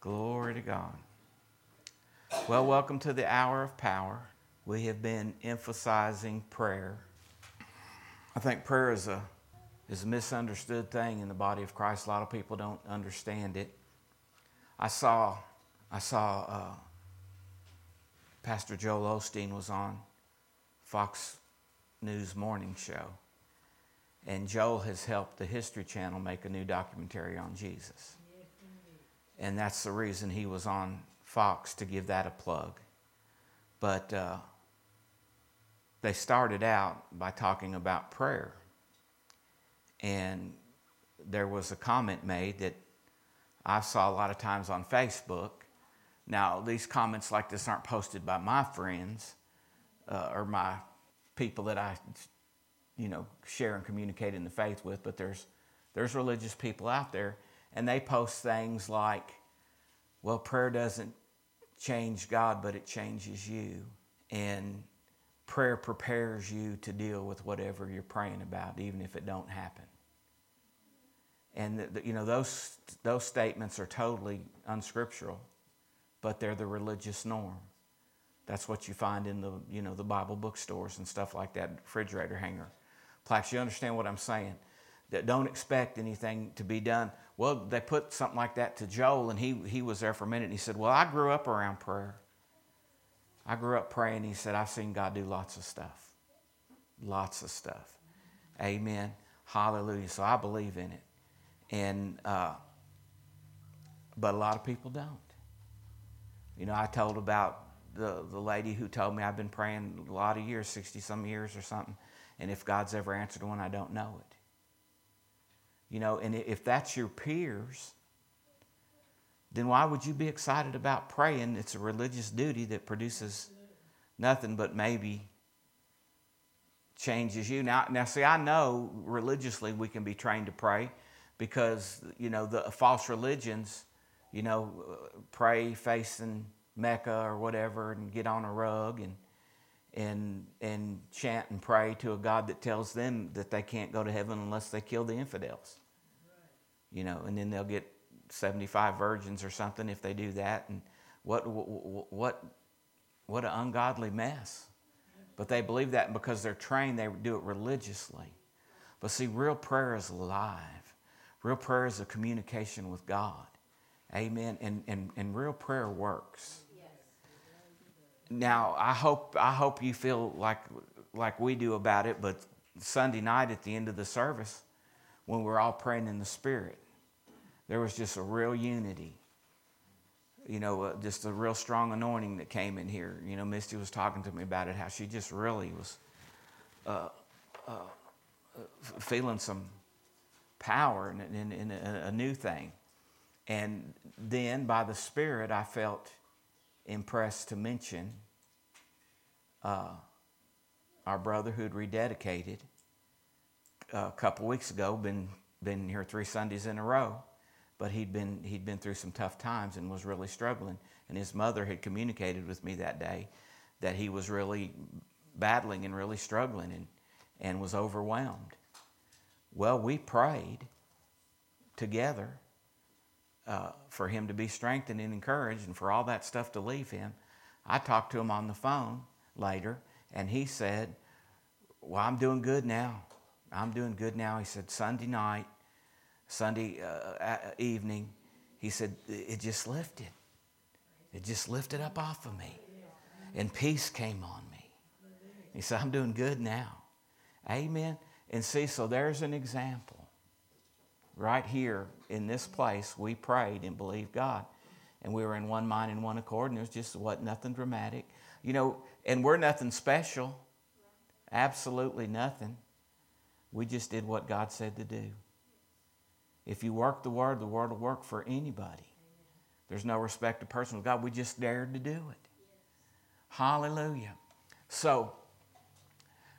Glory to God. Well, welcome to the hour of power. We have been emphasizing prayer. I think prayer is a is a misunderstood thing in the body of Christ. A lot of people don't understand it. I saw I saw uh, Pastor Joel Osteen was on Fox News morning show, and Joel has helped the History Channel make a new documentary on Jesus. And that's the reason he was on Fox to give that a plug. But uh, they started out by talking about prayer. And there was a comment made that I saw a lot of times on Facebook. Now, these comments like this aren't posted by my friends uh, or my people that I, you know, share and communicate in the faith with, but there's, there's religious people out there and they post things like, well, prayer doesn't change God, but it changes you. And prayer prepares you to deal with whatever you're praying about, even if it don't happen. And the, you know those those statements are totally unscriptural, but they're the religious norm. That's what you find in the you know the Bible bookstores and stuff like that, refrigerator hanger plaques. You understand what I'm saying? That don't expect anything to be done well, they put something like that to Joel, and he, he was there for a minute, and he said, Well, I grew up around prayer. I grew up praying. He said, I've seen God do lots of stuff. Lots of stuff. Amen. Hallelujah. So I believe in it. And, uh, but a lot of people don't. You know, I told about the, the lady who told me I've been praying a lot of years, 60 some years or something, and if God's ever answered one, I don't know it. You know, and if that's your peers, then why would you be excited about praying? It's a religious duty that produces nothing but maybe changes you. Now, now see, I know religiously we can be trained to pray because, you know, the false religions, you know, pray facing Mecca or whatever and get on a rug and, and, and chant and pray to a God that tells them that they can't go to heaven unless they kill the infidels you know, and then they'll get 75 virgins or something if they do that. And what, what, what, what an ungodly mess. But they believe that, because they're trained, they do it religiously. But see, real prayer is alive. Real prayer is a communication with God. Amen. And, and, and real prayer works. Now, I hope, I hope you feel like, like we do about it, but Sunday night at the end of the service, when we're all praying in the Spirit. There was just a real unity. You know, uh, just a real strong anointing that came in here. You know, Misty was talking to me about it, how she just really was uh, uh, feeling some power and, in a, a new thing. And then by the Spirit, I felt impressed to mention uh, our brother who had rededicated a couple weeks ago, been, been here three Sundays in a row, but he'd been, he'd been through some tough times and was really struggling. And his mother had communicated with me that day that he was really battling and really struggling and, and was overwhelmed. Well, we prayed together uh, for him to be strengthened and encouraged and for all that stuff to leave him. I talked to him on the phone later, and he said, Well, I'm doing good now. I'm doing good now. He said, Sunday night, Sunday uh, evening, he said, it just lifted. It just lifted up off of me. And peace came on me. He said, I'm doing good now. Amen. And see, so there's an example. Right here in this place, we prayed and believed God. And we were in one mind and one accord, and was just what nothing dramatic. You know, and we're nothing special. Absolutely nothing. We just did what God said to do. If you work the word, the word will work for anybody. There's no respect of person God. We just dared to do it. Hallelujah. So,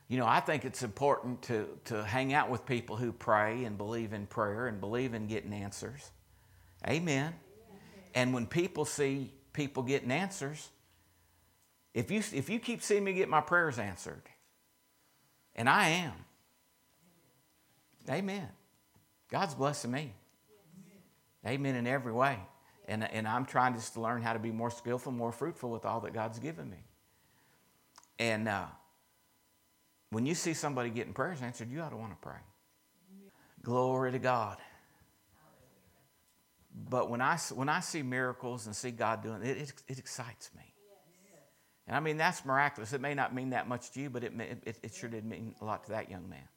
you know, I think it's important to, to hang out with people who pray and believe in prayer and believe in getting answers. Amen. And when people see people getting answers, if you, if you keep seeing me get my prayers answered, and I am, Amen. God's blessing me. Amen in every way. And, and I'm trying just to learn how to be more skillful, more fruitful with all that God's given me. And uh, when you see somebody getting prayers answered, you ought to want to pray. Glory to God. But when I, when I see miracles and see God doing it, it, it excites me. And I mean, that's miraculous. It may not mean that much to you, but it, it, it sure did mean a lot to that young man.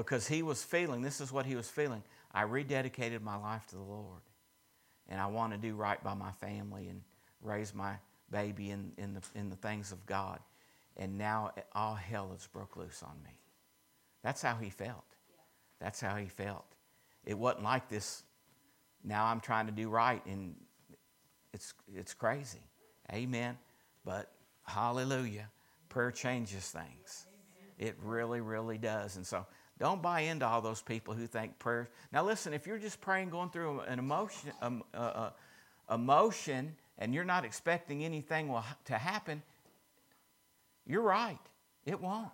Because he was feeling, this is what he was feeling. I rededicated my life to the Lord. And I want to do right by my family and raise my baby in, in, the, in the things of God. And now all hell has broke loose on me. That's how he felt. That's how he felt. It wasn't like this, now I'm trying to do right, and it's, it's crazy. Amen. But hallelujah, prayer changes things. It really, really does. And so don't buy into all those people who think prayer. Now, listen, if you're just praying, going through an emotion, um, uh, uh, emotion, and you're not expecting anything will, to happen, you're right. It won't.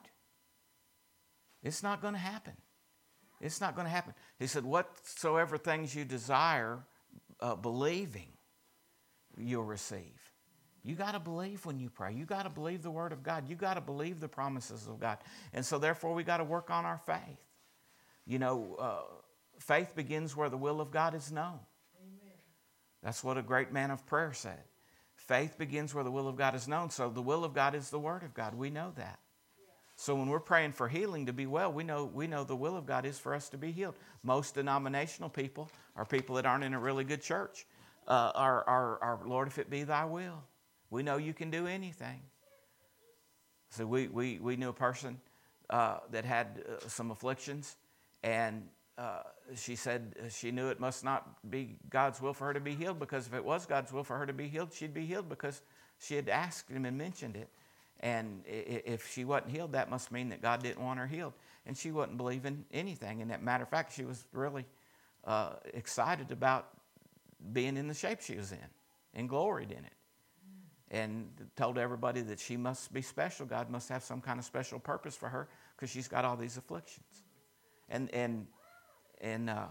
It's not going to happen. It's not going to happen. He said, Whatsoever things you desire, uh, believing, you'll receive. You got to believe when you pray. You got to believe the Word of God. You got to believe the promises of God. And so, therefore, we got to work on our faith. You know, uh, faith begins where the will of God is known. Amen. That's what a great man of prayer said. Faith begins where the will of God is known. So, the will of God is the Word of God. We know that. So when we're praying for healing to be well, we know, we know the will of God is for us to be healed. Most denominational people are people that aren't in a really good church. Uh, are, are, are, Lord, if it be thy will. We know you can do anything. So we, we, we knew a person uh, that had uh, some afflictions, and uh, she said she knew it must not be God's will for her to be healed because if it was God's will for her to be healed, she'd be healed because she had asked him and mentioned it. And if she wasn't healed, that must mean that God didn't want her healed. And she wasn't believing anything. And that matter of fact, she was really uh, excited about being in the shape she was in and gloried in it and told everybody that she must be special. God must have some kind of special purpose for her because she's got all these afflictions. And, and, and uh,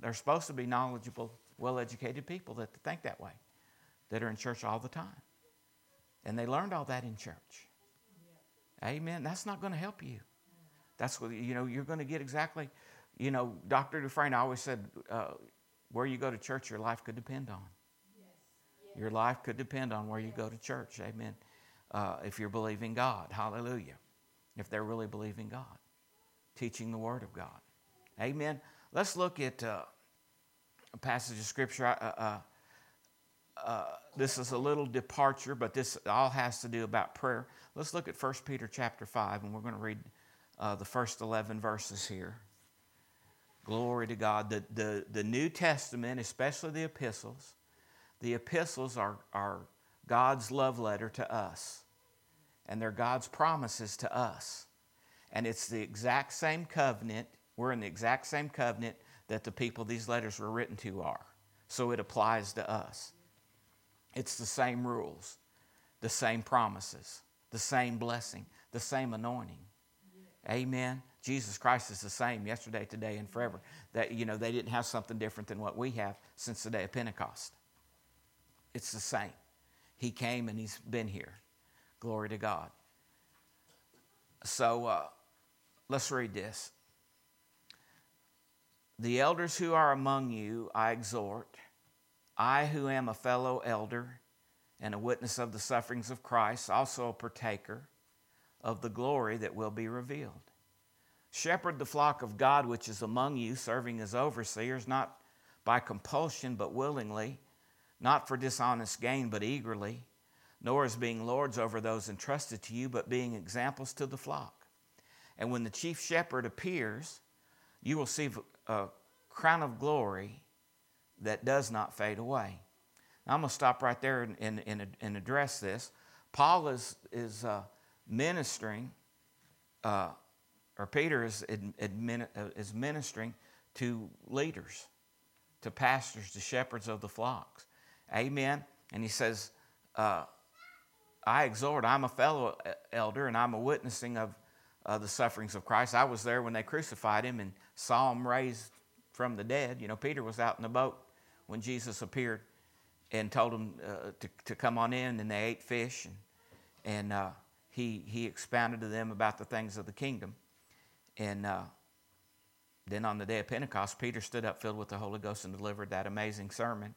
they're supposed to be knowledgeable, well educated people that think that way, that are in church all the time. And they learned all that in church. Amen. That's not going to help you. That's what, you know, you're going to get exactly, you know, Dr. Dufresne always said, uh, where you go to church, your life could depend on. Your life could depend on where you go to church. Amen. Uh, if you're believing God. Hallelujah. If they're really believing God, teaching the Word of God. Amen. Let's look at uh, a passage of Scripture. Uh, uh, uh this is a little departure, but this all has to do about prayer. Let's look at 1 Peter chapter 5, and we're going to read uh, the first 11 verses here. Glory to God. The, the, the New Testament, especially the epistles, the epistles are, are God's love letter to us, and they're God's promises to us. And it's the exact same covenant, we're in the exact same covenant that the people these letters were written to are. So it applies to us. It's the same rules, the same promises, the same blessing, the same anointing. Amen. Jesus Christ is the same yesterday, today, and forever. That you know they didn't have something different than what we have since the day of Pentecost. It's the same. He came and he's been here. Glory to God. So uh, let's read this. The elders who are among you, I exhort, I who am a fellow elder and a witness of the sufferings of Christ, also a partaker of the glory that will be revealed. Shepherd the flock of God which is among you, serving as overseers, not by compulsion, but willingly not for dishonest gain, but eagerly, nor as being lords over those entrusted to you, but being examples to the flock. And when the chief shepherd appears, you will see a crown of glory that does not fade away. Now, I'm going to stop right there and, and, and, and address this. Paul is, is uh, ministering, uh, or Peter is, admin, uh, is ministering to leaders, to pastors, to shepherds of the flocks. Amen. And he says, uh, I exhort, I'm a fellow elder and I'm a witnessing of uh, the sufferings of Christ. I was there when they crucified him and saw him raised from the dead. You know, Peter was out in the boat when Jesus appeared and told him uh, to, to come on in, and they ate fish, and, and uh, he, he expounded to them about the things of the kingdom. And uh, then on the day of Pentecost, Peter stood up filled with the Holy Ghost and delivered that amazing sermon.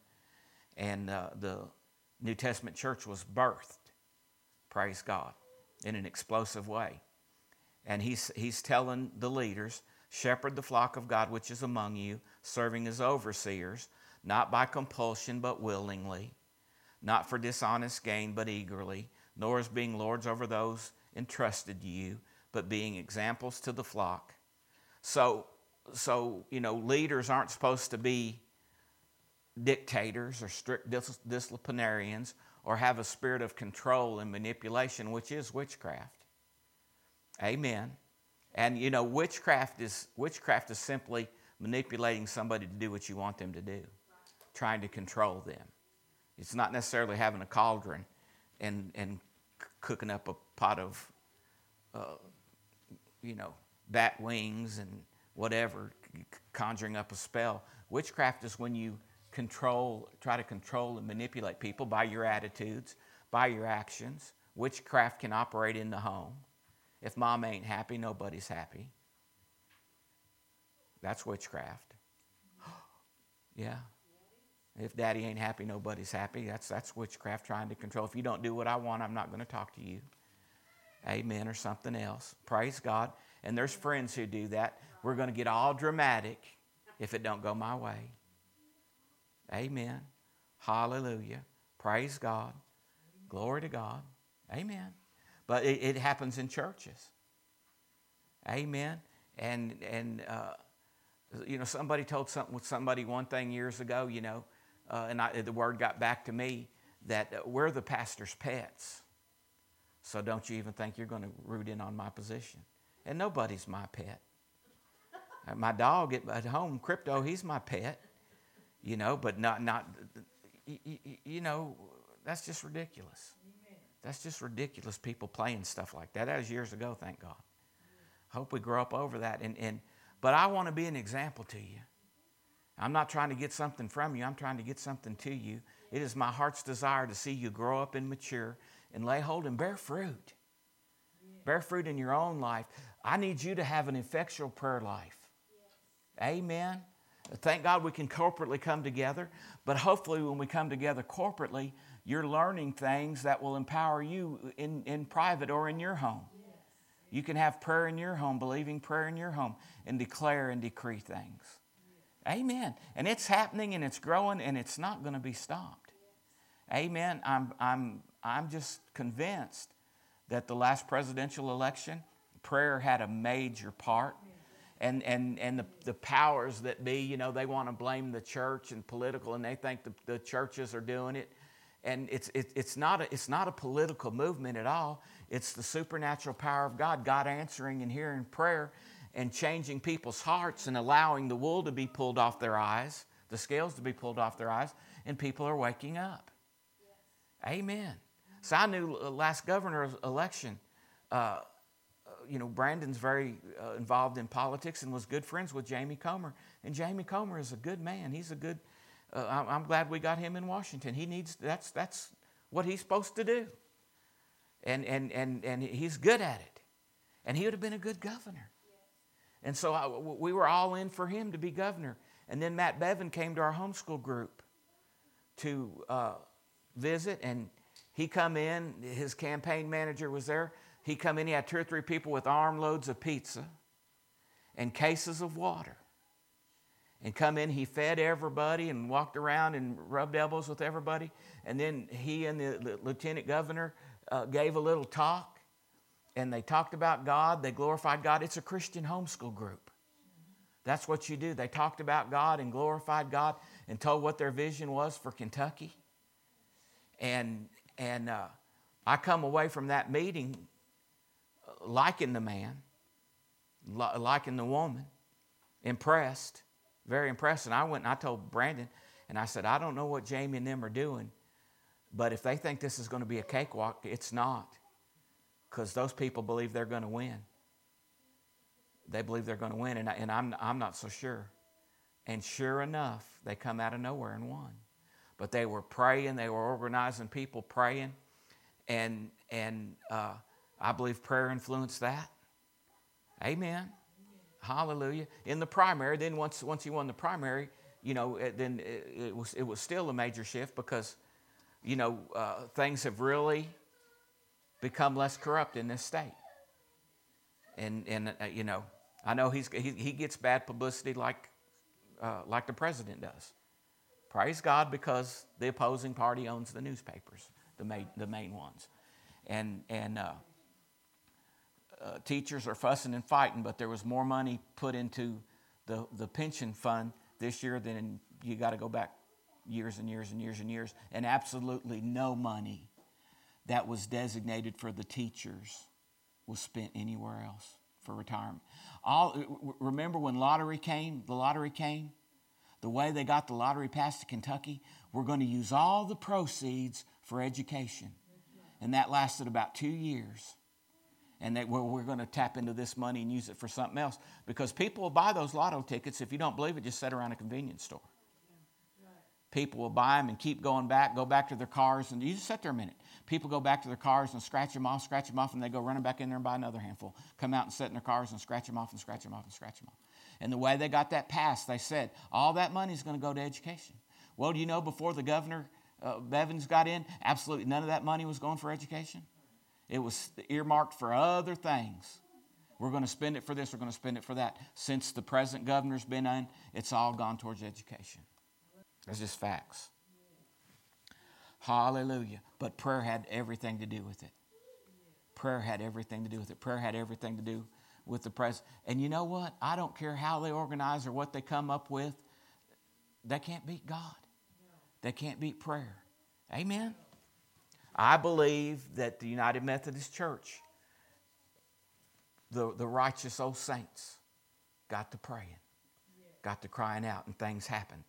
And uh, the New Testament church was birthed, praise God, in an explosive way. And he's, he's telling the leaders, shepherd the flock of God which is among you, serving as overseers, not by compulsion but willingly, not for dishonest gain but eagerly, nor as being lords over those entrusted to you, but being examples to the flock. So, so you know, leaders aren't supposed to be dictators or strict disciplinarians or have a spirit of control and manipulation, which is witchcraft. Amen. And you know, witchcraft is witchcraft is simply manipulating somebody to do what you want them to do, trying to control them. It's not necessarily having a cauldron and and cooking up a pot of, uh, you know, bat wings and whatever, conjuring up a spell. Witchcraft is when you control, try to control and manipulate people by your attitudes, by your actions. Witchcraft can operate in the home. If mom ain't happy, nobody's happy. That's witchcraft. yeah. If daddy ain't happy, nobody's happy. That's, that's witchcraft trying to control. If you don't do what I want, I'm not going to talk to you. Amen, or something else. Praise God. And there's friends who do that. We're going to get all dramatic if it don't go my way. Amen. Hallelujah. Praise God. Glory to God. Amen. But it, it happens in churches. Amen. And and uh, you know somebody told something with somebody one thing years ago. You know, uh, and I, the word got back to me that uh, we're the pastor's pets. So don't you even think you're going to root in on my position. And nobody's my pet. Uh, my dog at, at home, Crypto, he's my pet you know, but not, not you, you know, that's just ridiculous. That's just ridiculous people playing stuff like that. That was years ago, thank God. Hope we grow up over that. And, and, but I want to be an example to you. I'm not trying to get something from you, I'm trying to get something to you. It is my heart's desire to see you grow up and mature and lay hold and bear fruit. Bear fruit in your own life. I need you to have an effectual prayer life. Amen. Thank God we can corporately come together, but hopefully, when we come together corporately, you're learning things that will empower you in, in private or in your home. You can have prayer in your home, believing prayer in your home, and declare and decree things. Amen. And it's happening and it's growing and it's not going to be stopped. Amen. I'm, I'm, I'm just convinced that the last presidential election, prayer had a major part and, and, and the, the powers that be, you know, they want to blame the church and political, and they think the, the churches are doing it. And it's, it, it's, not a, it's not a political movement at all. It's the supernatural power of God, God answering and hearing prayer and changing people's hearts and allowing the wool to be pulled off their eyes, the scales to be pulled off their eyes, and people are waking up. Yes. Amen. So I knew last governor's election, uh, you know, Brandon's very uh, involved in politics and was good friends with Jamie Comer. And Jamie Comer is a good man. He's a good, uh, I'm glad we got him in Washington. He needs, that's, that's what he's supposed to do. And, and, and, and he's good at it. And he would have been a good governor. And so I, we were all in for him to be governor. And then Matt Bevin came to our homeschool group to uh, visit, and he come in. His campaign manager was there. He come in, he had two or three people with armloads of pizza and cases of water. And come in, he fed everybody and walked around and rubbed elbows with everybody. And then he and the lieutenant governor uh, gave a little talk. And they talked about God, they glorified God. It's a Christian homeschool group. That's what you do. They talked about God and glorified God and told what their vision was for Kentucky. And, and uh, I come away from that meeting liking the man, liking the woman, impressed, very impressed. And I went and I told Brandon, and I said, I don't know what Jamie and them are doing, but if they think this is going to be a cakewalk, it's not. Because those people believe they're going to win. They believe they're going to win, and, I, and I'm, I'm not so sure. And sure enough, they come out of nowhere and won. But they were praying, they were organizing people praying. And, and uh, I believe prayer influenced that. Amen. Hallelujah. In the primary, then once, once he won the primary, you know, it, then it, it, was, it was still a major shift because, you know, uh, things have really become less corrupt in this state. And, and uh, you know, I know he's, he, he gets bad publicity like, uh, like the president does. Praise God because the opposing party owns the newspapers, the main, the main ones. And, and uh, uh, teachers are fussing and fighting, but there was more money put into the, the pension fund this year than you got to go back years and years and years and years, and absolutely no money that was designated for the teachers was spent anywhere else for retirement. All, remember when lottery came, the lottery came? The way they got the lottery passed to Kentucky, we're going to use all the proceeds for education. And that lasted about two years and that we're, we're going to tap into this money and use it for something else. Because people will buy those lotto tickets. If you don't believe it, just sit around a convenience store. People will buy them and keep going back, go back to their cars, and you just sit there a minute. People go back to their cars and scratch them off, scratch them off, and they go running back in there and buy another handful. Come out and sit in their cars and scratch them off and scratch them off and scratch them off. And the way they got that passed, they said, all that money is going to go to education. Well, do you know before the governor, uh, Bevins, got in, absolutely none of that money was going for education? It was earmarked for other things. We're going to spend it for this, we're going to spend it for that. Since the present governor's been in, it's all gone towards education. That's just facts. Hallelujah. But prayer had everything to do with it. Prayer had everything to do with it. Prayer had everything to do with the present. And you know what? I don't care how they organize or what they come up with, they can't beat God. They can't beat prayer. Amen. I believe that the United Methodist Church, the, the righteous old saints, got to praying, got to crying out, and things happened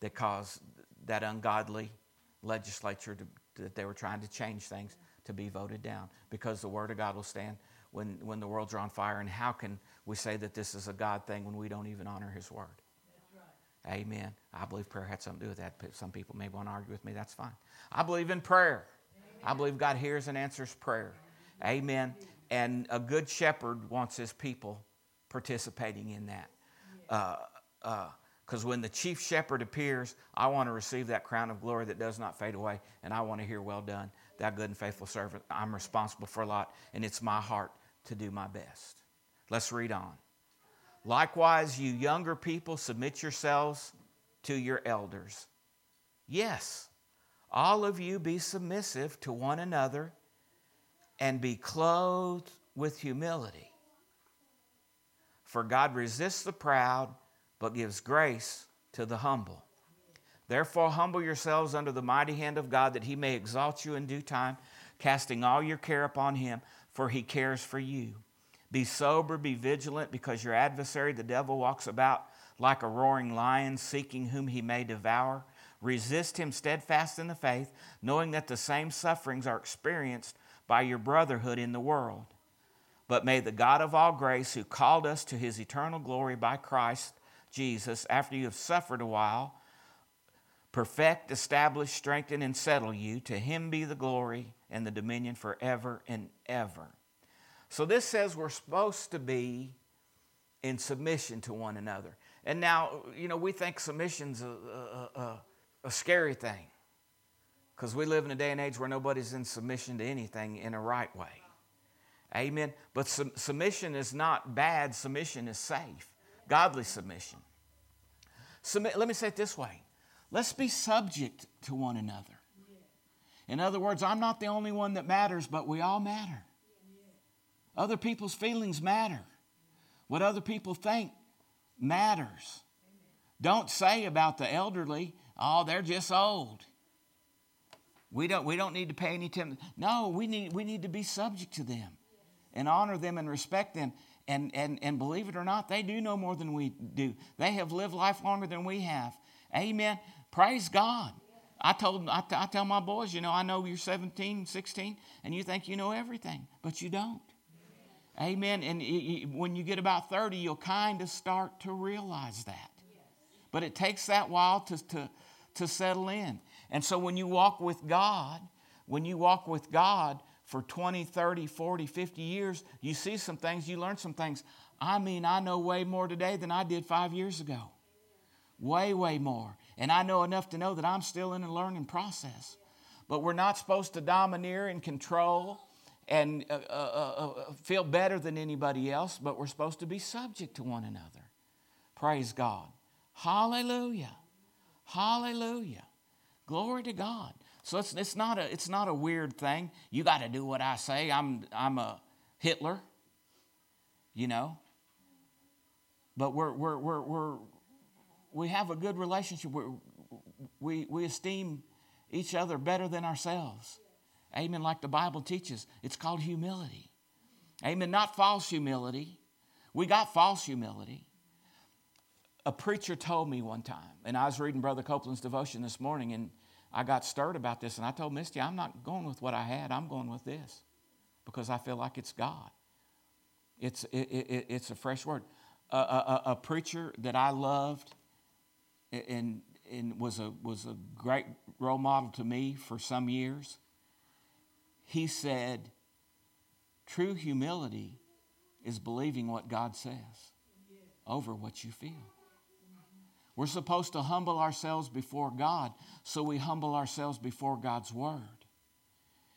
that caused that ungodly legislature to, that they were trying to change things to be voted down because the Word of God will stand when, when the world's on fire. And how can we say that this is a God thing when we don't even honor His Word? Amen. I believe prayer had something to do with that. Some people may want to argue with me. That's fine. I believe in prayer. I believe God hears and answers prayer. Amen. And a good shepherd wants his people participating in that. Because uh, uh, when the chief shepherd appears, I want to receive that crown of glory that does not fade away, and I want to hear, Well done, thou good and faithful servant. I'm responsible for a lot, and it's my heart to do my best. Let's read on. Likewise, you younger people, submit yourselves to your elders. Yes, all of you be submissive to one another and be clothed with humility. For God resists the proud, but gives grace to the humble. Therefore, humble yourselves under the mighty hand of God, that he may exalt you in due time, casting all your care upon him, for he cares for you. Be sober, be vigilant, because your adversary, the devil, walks about like a roaring lion, seeking whom he may devour. Resist him steadfast in the faith, knowing that the same sufferings are experienced by your brotherhood in the world. But may the God of all grace, who called us to his eternal glory by Christ Jesus, after you have suffered a while, perfect, establish, strengthen, and settle you. To him be the glory and the dominion forever and ever. So this says we're supposed to be in submission to one another. And now, you know, we think submission's a, a, a scary thing because we live in a day and age where nobody's in submission to anything in a right way. Amen. But sub- submission is not bad, submission is safe. Godly submission. Submit, let me say it this way let's be subject to one another. In other words, I'm not the only one that matters, but we all matter. Other people's feelings matter. What other people think matters. Don't say about the elderly, oh, they're just old. We don't, we don't need to pay any attention. No, we need, we need to be subject to them and honor them and respect them. And, and, and believe it or not, they do know more than we do. They have lived life longer than we have. Amen. Praise God. I told I, t- I tell my boys, you know, I know you're 17, 16, and you think you know everything, but you don't. Amen. And it, it, when you get about 30, you'll kind of start to realize that. But it takes that while to, to, to settle in. And so when you walk with God, when you walk with God for 20, 30, 40, 50 years, you see some things, you learn some things. I mean, I know way more today than I did five years ago. Way, way more. And I know enough to know that I'm still in a learning process. But we're not supposed to domineer and control and uh, uh, uh, uh, feel better than anybody else, but we're supposed to be subject to one another. Praise God. Hallelujah. Hallelujah. Glory to God. So it's, it's, not, a, it's not a weird thing. You got to do what I say. I'm, I'm a Hitler, you know. But we're, we're, we're, we're, we have a good relationship. We're, we, we esteem each other better than ourselves. Amen. Like the Bible teaches, it's called humility. Amen. Not false humility. We got false humility. A preacher told me one time, and I was reading Brother Copeland's devotion this morning, and I got stirred about this, and I told Misty, I'm not going with what I had, I'm going with this because I feel like it's God. It's, it, it, it's a fresh word. A, a, a, preacher that I loved and, and was, a, was a great role model to me for some years, he said, True humility is believing what God says over what you feel. We're supposed to humble ourselves before God, so we humble ourselves before God's Word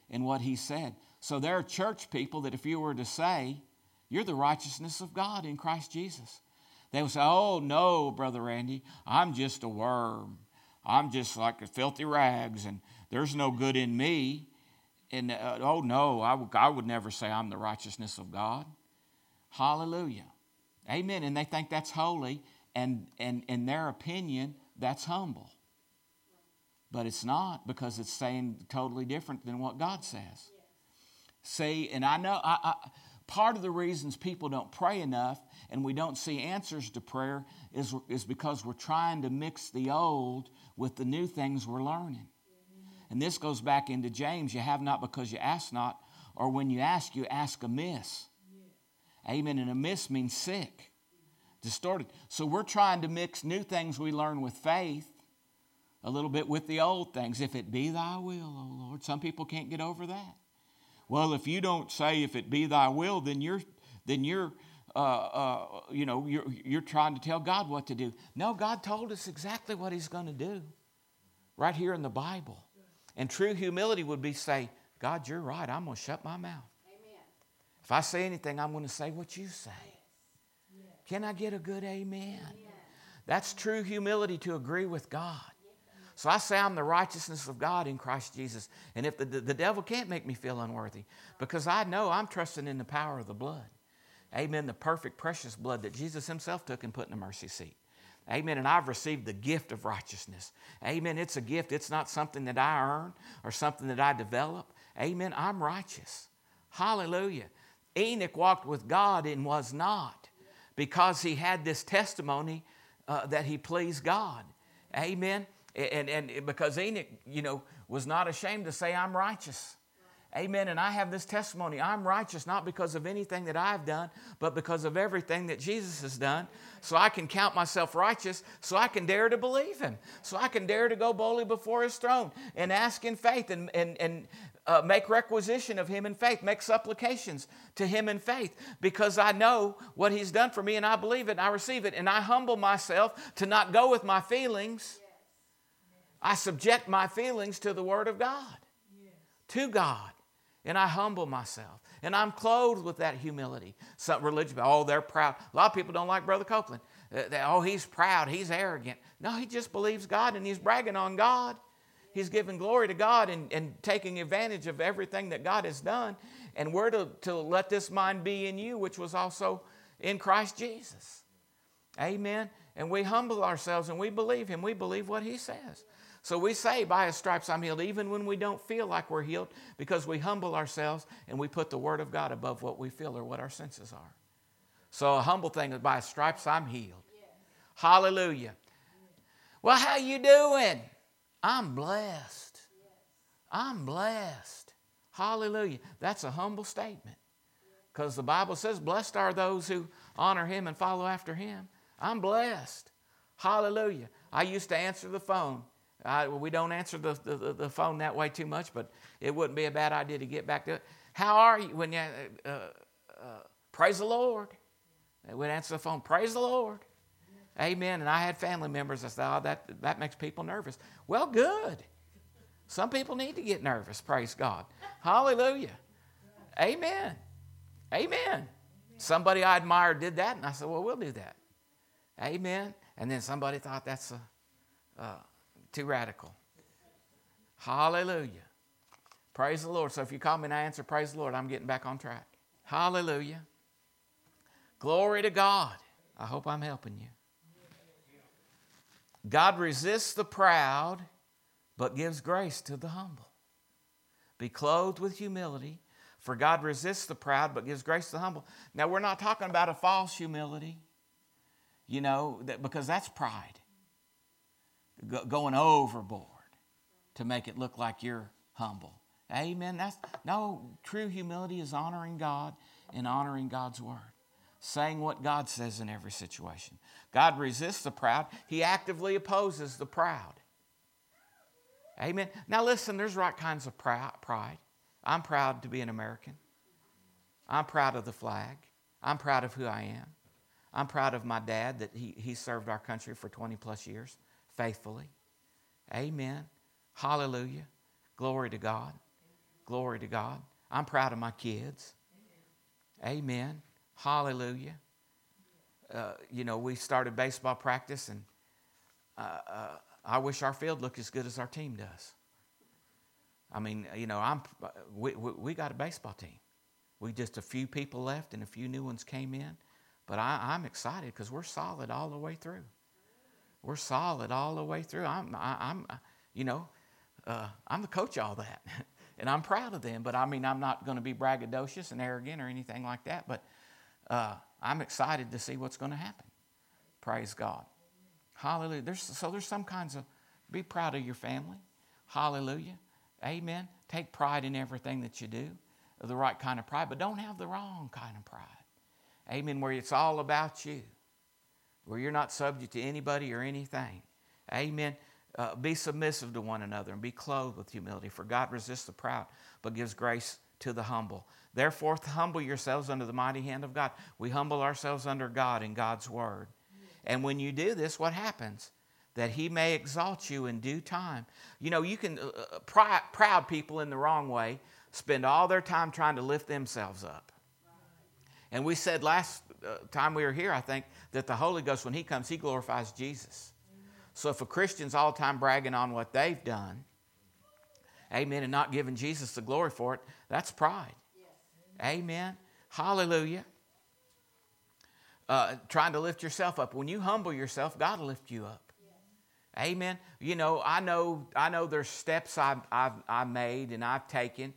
and what He said. So there are church people that if you were to say, You're the righteousness of God in Christ Jesus, they would say, Oh, no, Brother Randy, I'm just a worm. I'm just like filthy rags, and there's no good in me. And uh, oh, no, I, w- I would never say I'm the righteousness of God. Hallelujah. Amen. And they think that's holy and, and in their opinion, that's humble. But it's not because it's saying totally different than what God says. See, and I know I, I, part of the reasons people don't pray enough and we don't see answers to prayer is, is because we're trying to mix the old with the new things we're learning. And this goes back into James you have not because you ask not, or when you ask, you ask amiss. Amen. And amiss means sick distorted. So we're trying to mix new things we learn with faith a little bit with the old things. If it be thy will, O oh Lord. Some people can't get over that. Well, if you don't say if it be thy will, then you're then you're uh, uh, you know you're, you're trying to tell God what to do. No, God told us exactly what He's going to do, right here in the Bible. And true humility would be say, God, you're right. I'm going to shut my mouth. Amen. If I say anything, I'm going to say what you say. Can I get a good amen? That's true humility to agree with God. So I say I'm the righteousness of God in Christ Jesus. And if the, the, the, devil can't make me feel unworthy, because I know I'm trusting in the power of the blood. Amen. The perfect, precious blood that Jesus Himself took and put in the mercy seat. Amen. And I've received the gift of righteousness. Amen. It's a gift. It's not something that I earn or something that I develop. Amen. I'm righteous. Hallelujah. Enoch walked with God and was not because he had this testimony uh, that he pleased God. Amen. And, and because Enoch, you know, was not ashamed to say, I'm righteous. Amen. And I have this testimony. I'm righteous not because of anything that I've done, but because of everything that Jesus has done. So I can count myself righteous, so I can dare to believe Him. So I can dare to go boldly before His throne and ask in faith and, and, and uh, make requisition of Him in faith, make supplications to Him in faith, because I know what He's done for me and I believe it and I receive it. And I humble myself to not go with my feelings. I subject my feelings to the Word of God, to God, and I humble myself. And I'm clothed with that humility. Some religion, oh, they're proud. A lot of people don't like Brother Copeland. Uh, they, oh, he's proud, he's arrogant. No, he just believes God and he's bragging on God. He's giving glory to God and, and taking advantage of everything that God has done. And we're to, to let this mind be in you, which was also in Christ Jesus. Amen. And we humble ourselves and we believe Him. We believe what He says. So we say, by His stripes I'm healed, even when we don't feel like we're healed, because we humble ourselves and we put the Word of God above what we feel or what our senses are. So a humble thing is, by His stripes I'm healed. Hallelujah. Well, how you doing? I'm blessed. I'm blessed. Hallelujah. That's a humble statement. Because the Bible says, Blessed are those who honor him and follow after him. I'm blessed. Hallelujah. I used to answer the phone. I, we don't answer the, the, the, phone that way too much, but it wouldn't be a bad idea to get back to it. How are you? When you, uh, uh, praise the Lord. They would answer the phone, praise the Lord. Amen. And I had family members that said, oh, that, that makes people nervous. Well, good. Some people need to get nervous, praise God. Hallelujah. Amen. Amen. Somebody I admired did that, and I said, well, we'll do that. Amen. And then somebody thought that's a, uh, too radical. Hallelujah. Praise the Lord. So if you call me and I answer, praise the Lord, I'm getting back on track. Hallelujah. Glory to God. I hope I'm helping you. God resists the proud, but gives grace to the humble. Be clothed with humility, for God resists the proud, but gives grace to the humble. Now, we're not talking about a false humility, you know, that, because that's pride. Go, going overboard to make it look like you're humble. Amen. That's no true humility is honoring God and honoring God's word saying what God says in every situation. God resists the proud, He actively opposes the proud. Amen. Now, listen, there's right kinds of pride. I'm proud to be an American. I'm proud of the flag. I'm proud of who I am. I'm proud of my dad that he, he served our country for 20 plus years faithfully. Amen. Hallelujah. Glory to God. Glory to God. I'm proud of my kids. Amen. Hallelujah. Uh, you know, we started baseball practice, and uh, uh, I wish our field looked as good as our team does. I mean, you know, I'm, we, we, we got a baseball team. We just a few people left, and a few new ones came in. But I, I'm excited because we're solid all the way through. We're solid all the way through. I'm, I, i am you know, uh, I'm the coach all that, and I'm proud of them. But I mean, I'm not going to be braggadocious and arrogant or anything like that. But uh, I'm excited to see what's going to happen. Praise God. Hallelujah. There's, so there's some kinds of, be proud of your family. Hallelujah. Amen. Take pride in everything that you do, the right kind of pride, but don't have the wrong kind of pride. Amen. Where it's all about you, where you're not subject to anybody or anything. Amen. Uh, be submissive to one another and be clothed with humility, for God resists the proud, but gives grace to the humble. Therefore, humble yourselves under the mighty hand of God. We humble ourselves under God in God's word. And when you do this, what happens? That He may exalt you in due time. You know, you can, uh, uh pr- proud people in the wrong way spend all their time trying to lift themselves up. And we said last time we were here, I think, that the Holy Ghost, when He comes, He glorifies Jesus. So if a Christian's all the time bragging on what they've done, amen, and not giving Jesus the glory for it, that's pride. Amen. Hallelujah. Uh, trying to lift yourself up. When you humble yourself, God will lift you up. Amen. You know, I know, I know there's steps I've, I've, I've made and I've taken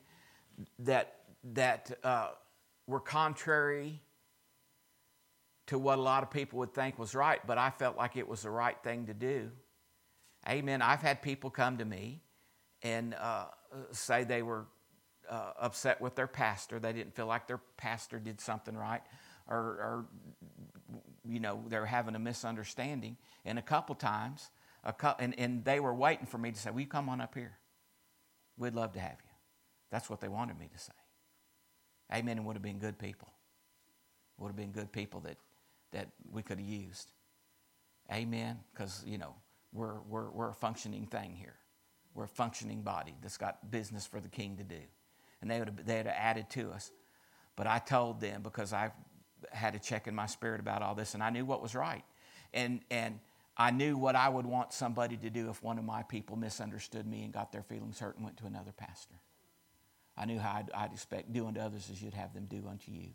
that, that uh, were contrary to what a lot of people would think was right, but I felt like it was the right thing to do. Amen. I've had people come to me and uh, say they were uh, upset with their pastor. They didn't feel like their pastor did something right, or, or you know, they're having a misunderstanding. And a couple times, a cu- and, and they were waiting for me to say, Will you come on up here? We'd love to have you. That's what they wanted me to say. Amen. And would have been good people. Would have been good people that, that we could have used. Amen. Because, you know, we're, we're, we're a functioning thing here. We're a functioning body that's got business for the king to do and they would have, they had added to us. But I told them because I had a check in my spirit about all this, and I knew what was right, and and I knew what I would want somebody to do if one of my people misunderstood me and got their feelings hurt and went to another pastor. I knew how I'd, I'd expect doing to others as you'd have them do unto you,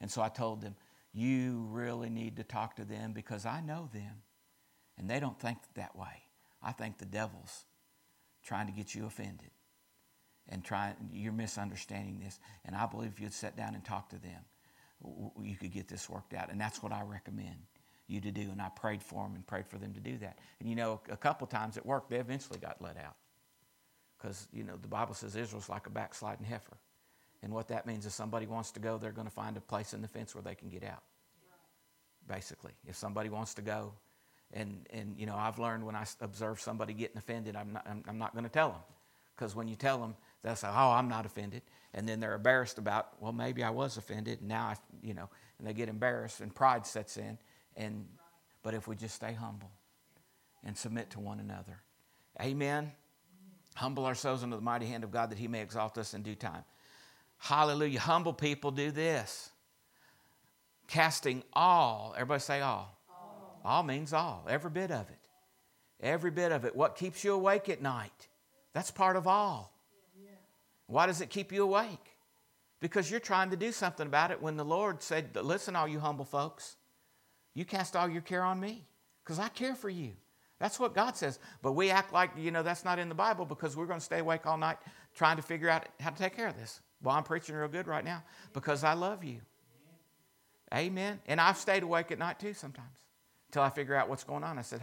and so I told them, you really need to talk to them because I know them, and they don't think that way. I think the devil's trying to get you offended and trying, you're misunderstanding this. And I believe if you'd sit down and talk to them, you could get this worked out. And that's what I recommend you to do. And I prayed for them and prayed for them to do that. And you know, a couple times it worked. They eventually got let out. Because, you know, the Bible says Israel's like a backsliding heifer. And what that means is somebody wants to go, they're going to find a place in the fence where they can get out. Basically, if somebody wants to go, And, and you know, I've learned when I observe somebody getting offended, I'm not, I'm, I'm not going to tell them. Because when you tell them, they'll say, oh, I'm not offended. And then they're embarrassed about, well, maybe I was offended. And now, I, you know, and they get embarrassed and pride sets in. And, but if we just stay humble and submit to one another. Amen. Humble ourselves under the mighty hand of God that he may exalt us in due time. Hallelujah. Humble people do this. Casting all, everybody say all. All, all means all, every bit of it. Every bit of it. What keeps you awake at night? That's part of all. Why does it keep you awake? Because you're trying to do something about it when the Lord said, Listen, all you humble folks, you cast all your care on me because I care for you. That's what God says. But we act like, you know, that's not in the Bible because we're going to stay awake all night trying to figure out how to take care of this. Well, I'm preaching real good right now because I love you. Amen. And I've stayed awake at night too sometimes until I figure out what's going on. I said,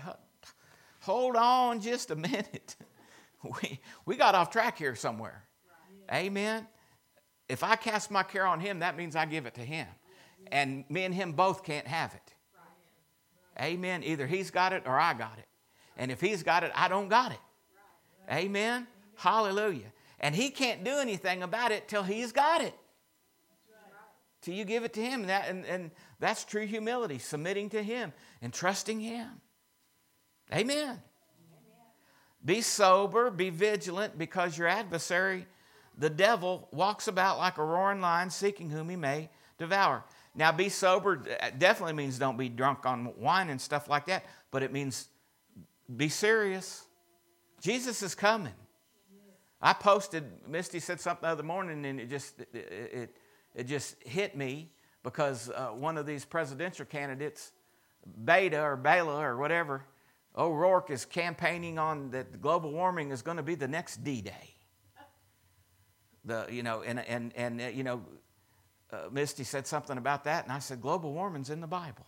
hold on just a minute. we, we got off track here somewhere. Amen. If I cast my care on him, that means I give it to him. And me and him both can't have it. Amen. Either he's got it or I got it. And if he's got it, I don't got it. Amen. Hallelujah. And he can't do anything about it till he's got it. Till you give it to him. And, that, and, and that's true humility, submitting to him and trusting him. Amen. Be sober, be vigilant, because your adversary, the devil, walks about like a roaring lion, seeking whom he may devour. Now, be sober definitely means don't be drunk on wine and stuff like that, but it means be serious. Jesus is coming. I posted, Misty said something the other morning, and it just, it, it, it just hit me because uh, one of these presidential candidates, Beto or Bela or whatever, O'Rourke is campaigning on that global warming is going to be the next D-Day. The, you know, and, and, and uh, you know, uh, Misty said something about that, and I said, global warming's in the Bible.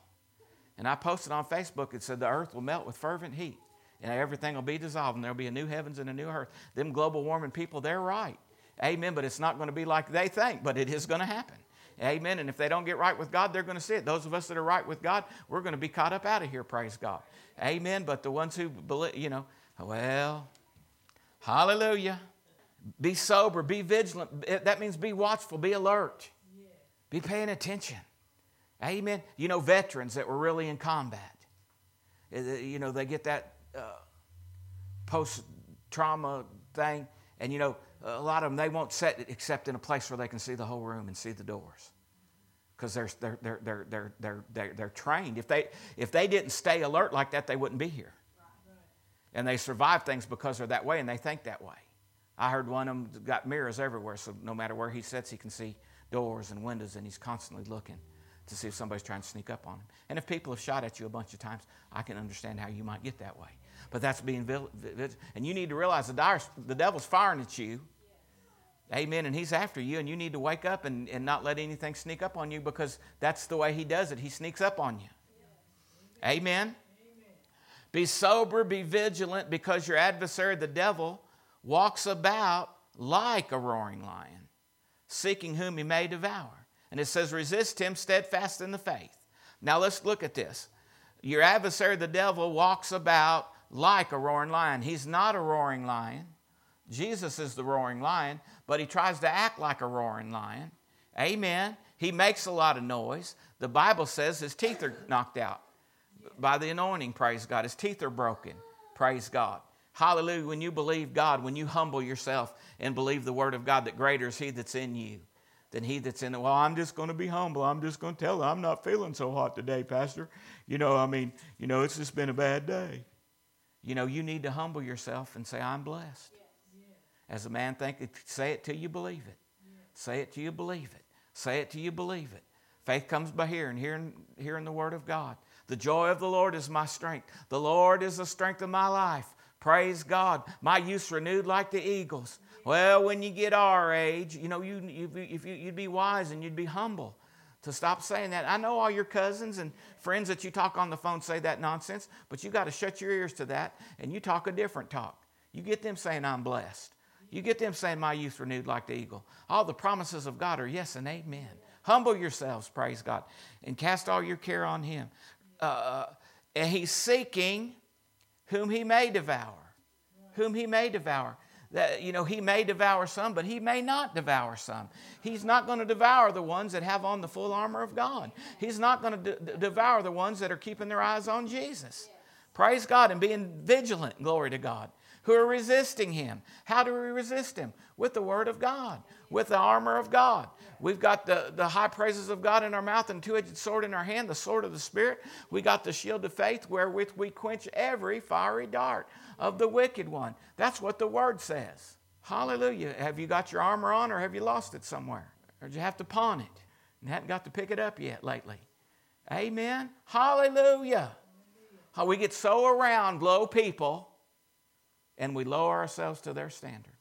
And I posted on Facebook, it said the earth will melt with fervent heat and everything will be dissolved and there'll be a new heavens and a new earth. Them global warming people, they're right. Amen. But it's not going to be like they think, but it is going to happen. Amen. And if they don't get right with God, they're going to see it. Those of us that are right with God, we're going to be caught up out of here, praise God. Amen. But the ones who believe, you know, well, hallelujah. Be sober, be vigilant. That means be watchful, be alert, be paying attention. Amen. You know, veterans that were really in combat, eh, eh, you know, they get that uh, post trauma thing. And you know, a lot of them, they won't sit except in a place where they can see the whole room and see the doors. Because they're, they're, they're, they're, they're, they're, they're, they're trained. If they, if they didn't stay alert like that, they wouldn't be here. And they survive things because they're that way and they think that way. I heard one of them got mirrors everywhere, so no matter where he sits, he can see doors and windows, and he's constantly looking to see if somebody's trying to sneak up on him. And if people have shot at you a bunch of times, I can understand how you might get that way but that's being vigilant. and you need to realize the, devil's firing at you. Amen and he's after you and you need to wake up and, and not let anything sneak up on you because that's the way he does it. He sneaks up on you. Amen. Be sober be vigilant because your adversary the devil walks about like a roaring lion seeking whom he may devour. And it says resist him steadfast in the faith. Now let's look at this. Your adversary the devil walks about like a roaring lion. He's not a roaring lion. Jesus is the roaring lion, but he tries to act like a roaring lion. Amen. He makes a lot of noise. The Bible says his teeth are knocked out by the anointing, praise God. His teeth are broken, praise God. Hallelujah. When you believe God, when you humble yourself and believe the word of God, that greater is he that's in you than he that's in the. Well, I'm just going to be humble. I'm just going to tell him I'm not feeling so hot today, Pastor. You know, I mean, you know, it's just been a bad day. You know, you need to humble yourself and say, I'm blessed. As a man think, say it till you believe it. Say it till you believe it. Say it till you believe it. Faith comes by hearing, hearing, hearing the word of God. The joy of the Lord is my strength. The Lord is the strength of my life. Praise God. My youth's renewed like the eagles. Well, when you get our age, you know, you, you, if you, you'd be wise and you'd be humble to stop saying that. I know all your cousins and friends that you talk on the phone say that nonsense, but you got to shut your ears to that and you talk a different talk. You get them saying, I'm blessed. You get them saying, My youth renewed like the eagle. All the promises of God are yes and amen. Humble yourselves, praise God, and cast all your care on Him. Uh, And he's seeking whom he may devour. Whom he may devour. That, you know, he may devour some, but he may not devour some. He's not going to devour the ones that have on the full armor of God. He's not going to de- devour the ones that are keeping their eyes on Jesus. Praise God and being vigilant, glory to God, who are resisting him. How do we resist him? With the word of God, with the armor of God. We've got the, the high praises of God in our mouth and two edged sword in our hand, the sword of the Spirit. We got the shield of faith wherewith we quench every fiery dart of the wicked one. That's what the word says. Hallelujah. Have you got your armor on or have you lost it somewhere? Or did you have to pawn it and hadn't got to pick it up yet lately? Amen. Hallelujah. How we get so around low people and we lower ourselves to their standard.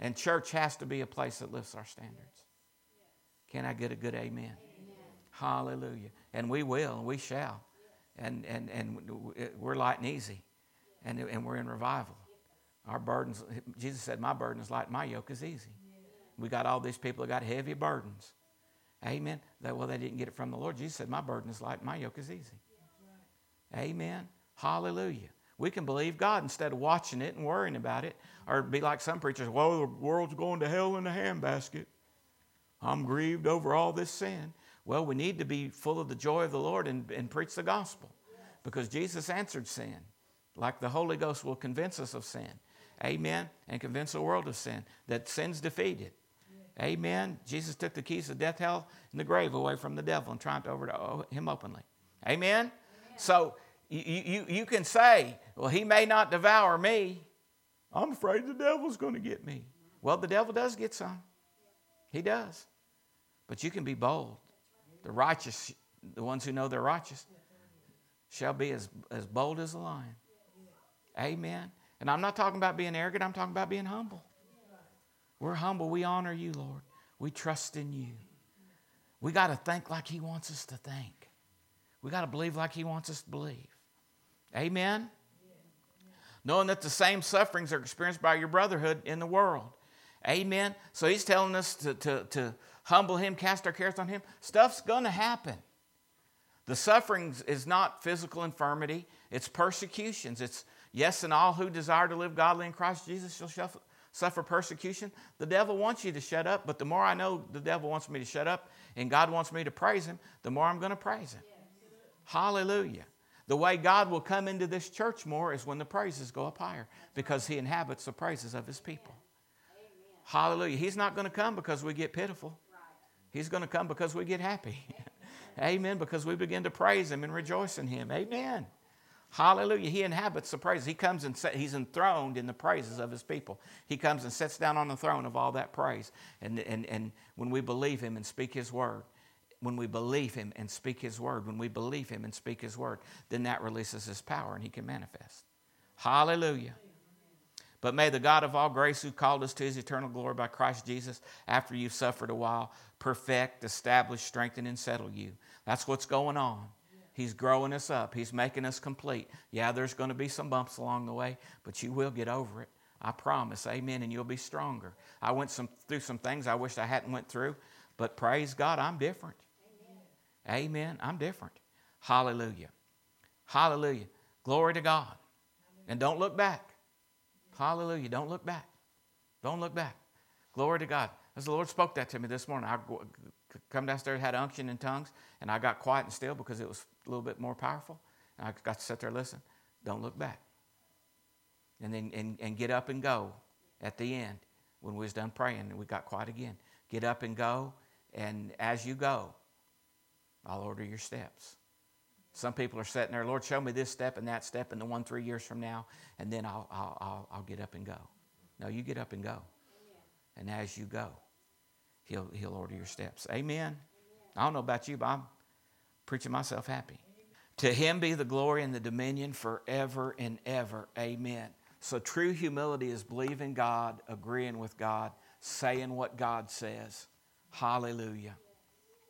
And church has to be a place that lifts our standards. Can I get a good amen? amen? Hallelujah. And we will, and we shall. And, and, and we're light and easy, and, and we're in revival. Our burdens, Jesus said, My burden is light, my yoke is easy. We got all these people that got heavy burdens. Amen. Well, they didn't get it from the Lord. Jesus said, My burden is light, my yoke is easy. Amen. Hallelujah. We can believe God instead of watching it and worrying about it, or be like some preachers, well, the world's going to hell in a handbasket. I'm grieved over all this sin. Well, we need to be full of the joy of the Lord and, and preach the gospel because Jesus answered sin, like the Holy Ghost will convince us of sin. Amen. And convince the world of sin, that sin's defeated. Amen. Jesus took the keys of death, hell, and the grave away from the devil and triumphed over oh, him openly. Amen. Amen. So you, you, you can say, well, he may not devour me. I'm afraid the devil's going to get me. Well, the devil does get some. He does. But you can be bold. The righteous, the ones who know they're righteous, shall be as, as bold as a lion. Amen. And I'm not talking about being arrogant, I'm talking about being humble. We're humble. We honor you, Lord. We trust in you. We got to think like He wants us to think. We got to believe like He wants us to believe. Amen? Knowing that the same sufferings are experienced by your brotherhood in the world. Amen? So He's telling us to, to, to humble Him, cast our cares on Him. Stuff's going to happen. The sufferings is not physical infirmity, it's persecutions. It's yes, and all who desire to live godly in Christ Jesus shall suffer persecution. The devil wants you to shut up, but the more I know the devil wants me to shut up and God wants me to praise Him, the more I'm going to praise Him. Hallelujah. The way God will come into this church more is when the praises go up higher because He inhabits the praises of His people. Hallelujah. He's not going to come because we get pitiful. He's going to come because we get happy. Amen. Because we begin to praise Him and rejoice in Him. Amen. Hallelujah. He inhabits the praise. He comes and set, he's enthroned in the praises of his people. He comes and sits down on the throne of all that praise. And, and, and when we believe him and speak his word, when we believe him and speak his word, when we believe him and speak his word, then that releases his power and he can manifest. Hallelujah. But may the God of all grace, who called us to his eternal glory by Christ Jesus, after you've suffered a while, perfect, establish, strengthen, and settle you. That's what's going on. He's growing us up, He's making us complete. Yeah, there's going to be some bumps along the way, but you will get over it. I promise. Amen. And you'll be stronger. I went some, through some things I wish I hadn't went through, but praise God, I'm different. Amen. I'm different. Hallelujah. Hallelujah. Glory to God. And don't look back. Hallelujah. Don't look back. Don't look back. Glory to God. As the Lord spoke that to me this morning, I come downstairs, had unction in tongues, and I got quiet and still because it was a little bit more powerful. And I got to sit there and listen. Don't look back. And then and, and get up and go at the end when we was done praying and we got quiet again. Get up and go, and as you go, I'll order your steps. Some people are sitting there, Lord, show me this step and that step and the one three years from now, and then I'll, I'll, I'll, I'll get up and go. No, you get up and go. And as you go, he'll, he'll order your steps. Amen. I don't know about you, but I'm preaching myself happy. To him be the glory and the dominion forever and ever. Amen. So true humility is believing God, agreeing with God, saying what God says. Hallelujah.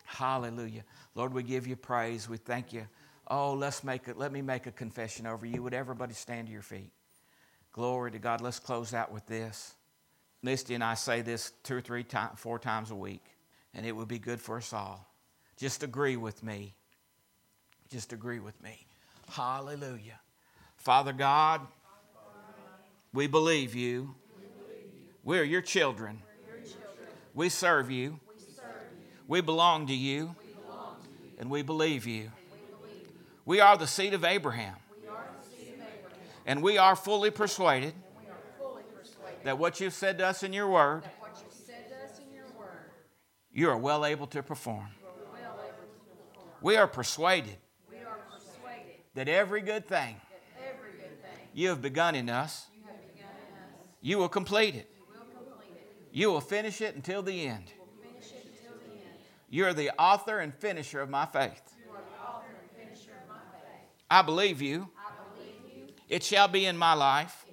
Hallelujah. Lord, we give you praise. We thank you Oh, let's make it, let me make a confession over you. Would everybody stand to your feet? Glory to God. Let's close out with this. Misty and I say this two or three times, four times a week, and it would be good for us all. Just agree with me. Just agree with me. Hallelujah. Father God, we believe you. We are your children. We serve you. We belong to you. And we believe you. We are the seed of Abraham. And we are fully persuaded that what you've said to us in your word, you are well able to perform. We are persuaded that every good thing you have begun in us, you will complete it. You will finish it until the end. You are the author and finisher of my faith. I believe you. It shall be in my life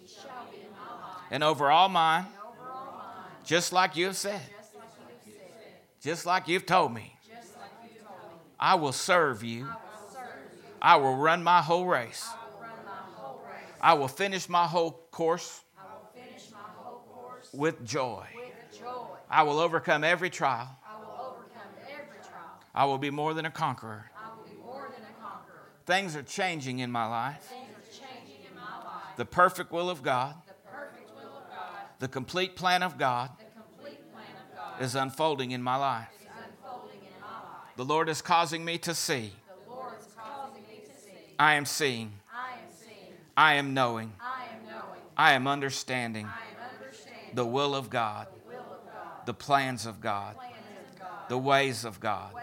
and over all mine, just like you have said, just like you've told me. I will serve you. I will run my whole race. I will finish my whole course with joy. I will overcome every trial. I will be more than a conqueror. Things are changing in my life. The perfect will of God, the complete plan of God is unfolding in my life. The Lord is causing me to see. I am seeing. I am knowing. I am understanding. The will of God, the plans of God, the ways of God.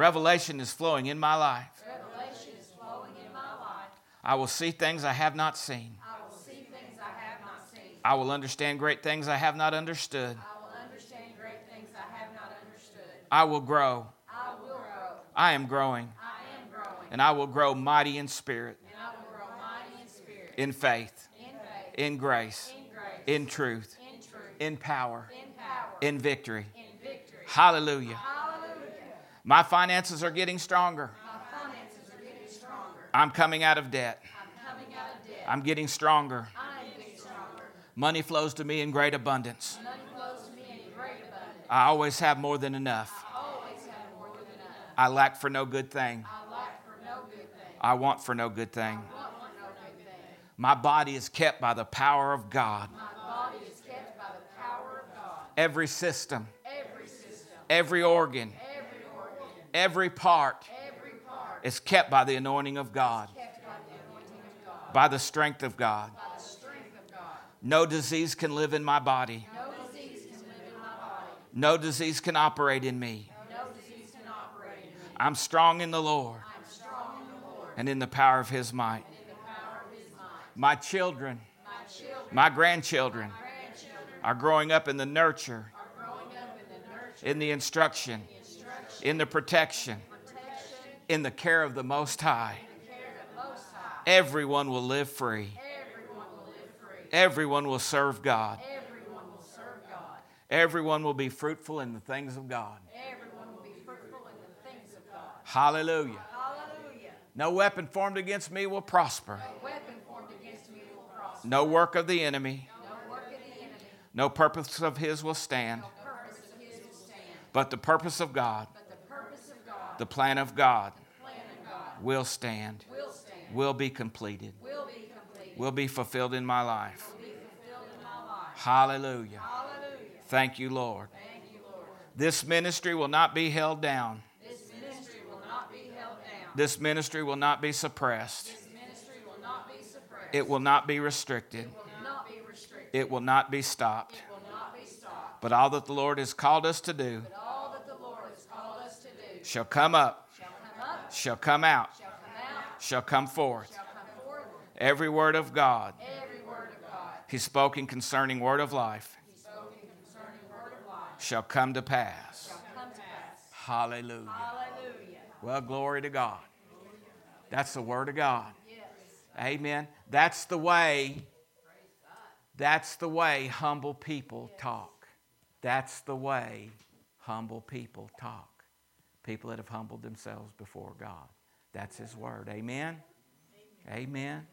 Revelation is flowing in my life. Revelation is flowing in my life. I will see things I have not seen. I will see things I have not seen. I will understand great things I have not understood. I will understand great things I have not understood. I will grow. I will grow. I am growing. I am growing. And I will grow mighty in spirit, And I will grow mighty in spirit, in faith, in faith, in grace, in grace, in truth, in truth, in power, in power, in victory. in victory. Hallelujah. Hallelujah. My finances are getting stronger. My finances are getting stronger. I'm coming out of debt. I'm coming out of debt. I'm getting stronger. I am getting stronger. Money flows to me in great abundance. Money flows to me in great abundance. I always have more than enough. I always have more than enough. I lack for no good thing. I lack for no good thing. I want for no good thing. Want for no good thing. My body is kept by the power of God. My body is kept by the power of God. Every system, Every system, every organ, every organ, every part every part is kept by the anointing of God, by the anointing of God, by the strength of God. by the strength of God. No disease can live in my body. No disease can live in my body. No disease can operate in me. No disease can operate in me. I'm strong in the Lord I'm strong in the Lord and in the power of his might. and in the power of His might. My children, My children, my grandchildren grandchildren are growing up in the nurture, are growing up in the nurture, in the instruction, instruction, in the protection, in the care of the Most High. and care of the Most High. Everyone will live free. Everyone will live free. Everyone will serve God. Everyone will serve God. Everyone will be fruitful in the things of God. Everyone will be fruitful in the things of God. Hallelujah. Hallelujah. No weapon formed against me will prosper. No weapon formed against me will prosper. No work of the enemy, No work of the enemy, no purpose of his will stand. no purpose of his will stand. But the purpose of God, the purpose of God, the plan of God, plan of God, will stand, will stand, will be completed, will be completed, will be fulfilled in my life. will be fulfilled in my life. Hallelujah. Hallelujah. Thank you, Lord. Thank you, Lord. This ministry will not be held down. This ministry will not be held down. This ministry will not be suppressed. This ministry will not be suppressed. It will not be restricted. It will not be restricted. It will not be stopped. It will not be stopped. But all that the Lord has called us to do But all that the Lord has called us to do shall come up, shall come up, shall come out, shall come out, shall come forth. shall come forth. Every word of God Every word of God He spoken concerning word of life he spoken concerning word of life shall come to pass. come to pass. Hallelujah. Hallelujah. Well, glory to God. That's the word of God. Yes. Amen. That's the way. That's the way humble people talk. That's the way humble people talk. People that have humbled themselves before God. That's His word. Amen. Amen.